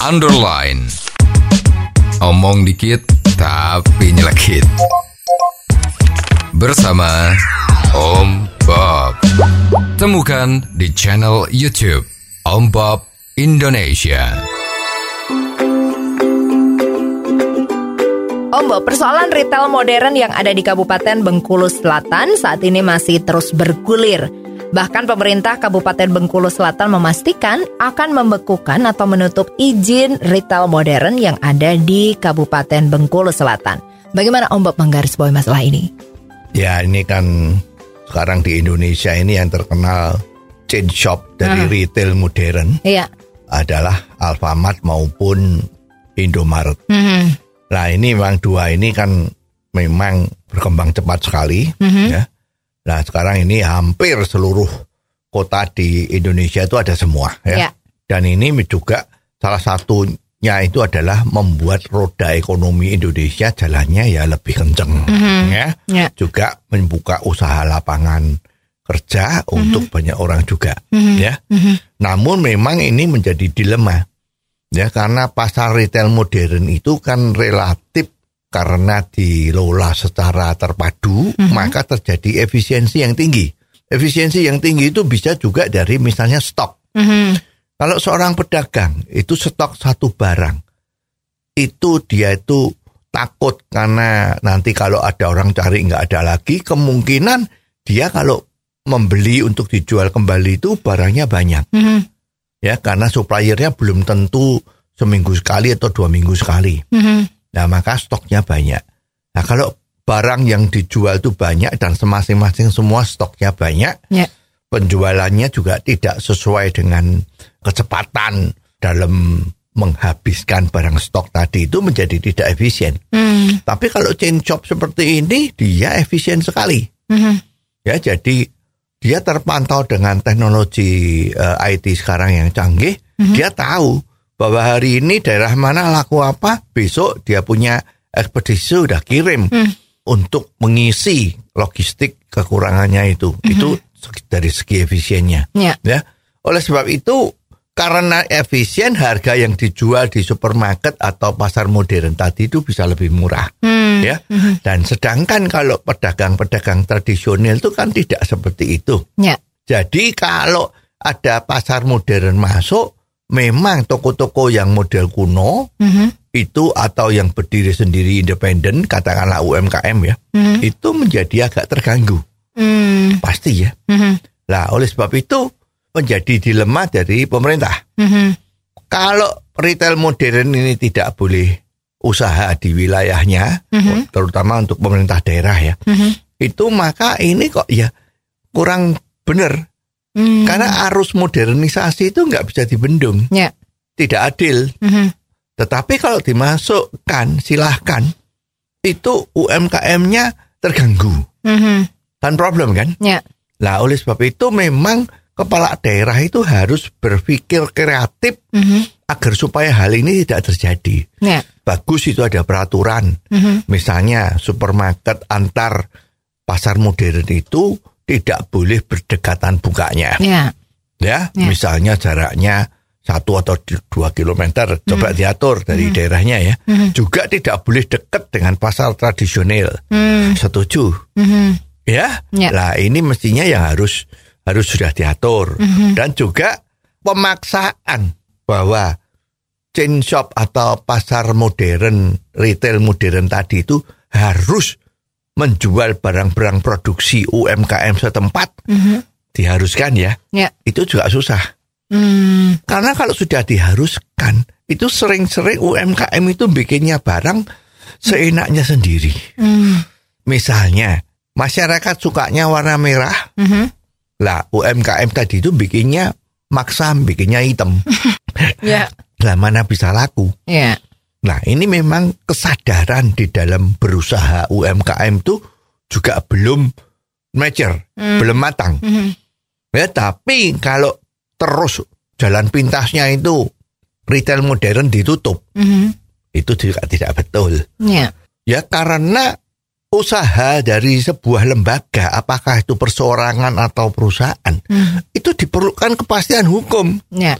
underline. Omong dikit tapi nyelekit. Bersama Om Bob. Temukan di channel YouTube Om Bob Indonesia. Om Bob, persoalan retail modern yang ada di Kabupaten Bengkulu Selatan saat ini masih terus bergulir. Bahkan pemerintah Kabupaten Bengkulu Selatan memastikan akan membekukan atau menutup izin retail modern yang ada di Kabupaten Bengkulu Selatan. Bagaimana Om Bob menggarisbawahi masalah ini? Ya ini kan sekarang di Indonesia ini yang terkenal chain shop dari Hmm. retail modern Iya. adalah Alfamart maupun Indomaret. Hmm. Nah ini memang dua ini kan memang berkembang cepat sekali Mhm. ya. Nah sekarang ini hampir seluruh kota di Indonesia itu ada semua ya. Ya. Dan ini juga salah satunya itu adalah membuat roda ekonomi Indonesia jalannya ya lebih kenceng ya. Ya. Juga membuka usaha lapangan kerja untuk banyak orang juga ya. Namun memang ini menjadi dilema ya karena pasar retail modern itu kan relatif karena dikelola secara terpadu maka terjadi efisiensi yang tinggi. Efisiensi yang tinggi itu bisa juga dari misalnya stok. Mhm. Kalau seorang pedagang itu stok satu barang, itu dia itu takut karena nanti kalau ada orang cari nggak ada lagi, kemungkinan dia kalau membeli untuk dijual kembali itu barangnya banyak, Mhm. ya karena suppliernya belum tentu seminggu sekali atau dua minggu sekali. Mhm. Nah maka stoknya banyak. Nah kalau barang yang dijual itu banyak dan semasing-masing semua stoknya banyak, Ya. penjualannya juga tidak sesuai dengan kecepatan dalam menghabiskan barang stok tadi itu menjadi tidak efisien. Mhm. Tapi kalau chain shop seperti ini dia efisien sekali. Mhm. Ya jadi dia terpantau dengan teknologi eh, IT sekarang yang canggih, dia tahu bahwa hari ini daerah mana laku apa, besok dia punya ekspedisi sudah kirim untuk mengisi logistik kekurangannya itu. Itu dari segi efisiennya. Ya. Ya. Oleh sebab itu karena efisien harga yang dijual di supermarket atau pasar modern tadi itu bisa lebih murah. Hmm. Ya. Dan sedangkan kalau pedagang-pedagang tradisional itu kan tidak seperti itu. Ya. Jadi kalau ada pasar modern masuk, memang toko-toko yang model kuno Mhm. itu atau yang berdiri sendiri independen, katakanlah UMKM ya, Mhm. itu menjadi agak terganggu. Hmm. Pasti ya. Mhm. Nah, oleh sebab itu menjadi dilema dari pemerintah. Mhm. Kalau retail modern ini tidak boleh usaha di wilayahnya, Mhm. terutama untuk pemerintah daerah ya, Mhm. itu maka ini kok ya kurang benar. Hmm. Karena arus modernisasi itu nggak bisa dibendung, Ya. tidak adil. Mhm. Tetapi kalau dimasukkan, silahkan, itu UMKM-nya terganggu. Mhm. Kan problem kan? Ya. Lah oleh sebab itu memang kepala daerah itu harus berpikir kreatif Mhm. agar supaya hal ini tidak terjadi. Ya. Bagus itu ada peraturan. Mhm. Misalnya supermarket antar pasar modern itu tidak boleh berdekatan bukanya. Ya. Ya, Ya. misalnya jaraknya satu atau dua kilometer, coba diatur dari daerahnya ya. Mhm. Juga tidak boleh dekat dengan pasar tradisional. Hmm. Setuju? Mhm. Ya, Ya. lah ini mestinya yang harus harus sudah diatur Mhm. dan juga pemaksaan bahwa chain shop atau pasar modern, retail modern tadi itu harus menjual barang-barang produksi UMKM setempat Mhm. diharuskan ya. Ya. Itu juga susah. Hmm. Karena kalau sudah diharuskan, itu sering-sering UMKM itu bikinnya barang seenaknya sendiri. Hmm. Misalnya, masyarakat sukanya warna merah, Mhm. lah UMKM tadi itu bikinnya maksa bikinnya hitam. Ya. Lah mana bisa laku? Ya. Nah ini memang kesadaran di dalam berusaha UMKM itu juga belum mature, belum matang. Mhm. Ya tapi kalau terus jalan pintasnya itu retail modern ditutup, Mhm. itu juga tidak betul. Ya. Ya karena usaha dari sebuah lembaga, apakah itu perseorangan atau perusahaan, Mhm. itu diperlukan kepastian hukum. Ya.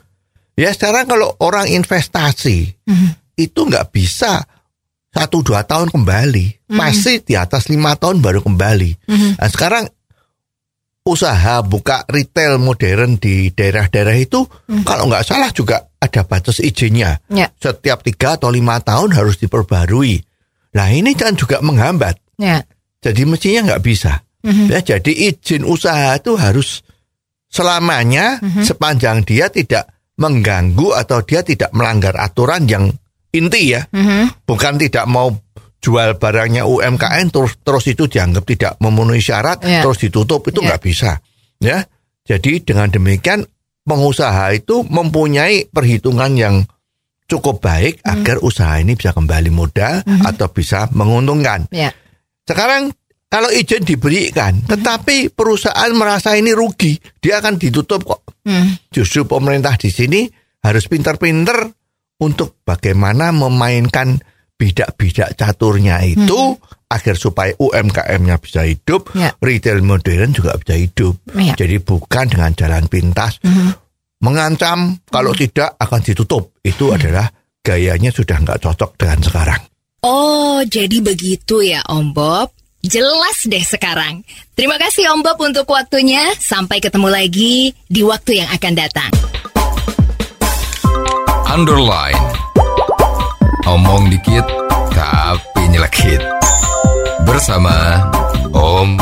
Ya sekarang kalau orang investasi itu nggak bisa satu dua tahun kembali, pasti di atas lima tahun baru kembali. Nah, sekarang usaha buka retail modern di daerah-daerah itu kalau nggak salah juga ada batas izinnya. Ya. Setiap tiga atau lima tahun harus diperbarui. Nah ini kan juga menghambat. Ya. Jadi mestinya nggak bisa. Ya, jadi izin usaha itu harus selamanya sepanjang dia tidak mengganggu atau dia tidak melanggar aturan yang inti ya. Mhm. Bukan tidak mau jual barangnya UMKM terus terus itu dianggap tidak memenuhi syarat Ya. terus ditutup itu Ya. nggak bisa. Ya. Jadi dengan demikian pengusaha itu mempunyai perhitungan yang cukup baik Mhm. agar usaha ini bisa kembali modal atau bisa menguntungkan. Ya. Sekarang kalau izin diberikan, tetapi perusahaan merasa ini rugi, dia akan ditutup kok. Hmm. Justru pemerintah di sini harus pinter-pinter untuk bagaimana memainkan bidak-bidak caturnya itu agar supaya UMKM-nya bisa hidup, Ya. retail modern juga bisa hidup. Ya. Jadi bukan dengan jalan pintas, mengancam kalau tidak akan ditutup. Itu adalah gayanya sudah nggak cocok dengan sekarang. Oh, jadi begitu ya Om Bob. Jelas deh sekarang. Terima kasih Om Bob untuk waktunya. Sampai ketemu lagi di waktu yang akan datang. Underline. Omong dikit tapi nyelekit. Bersama Om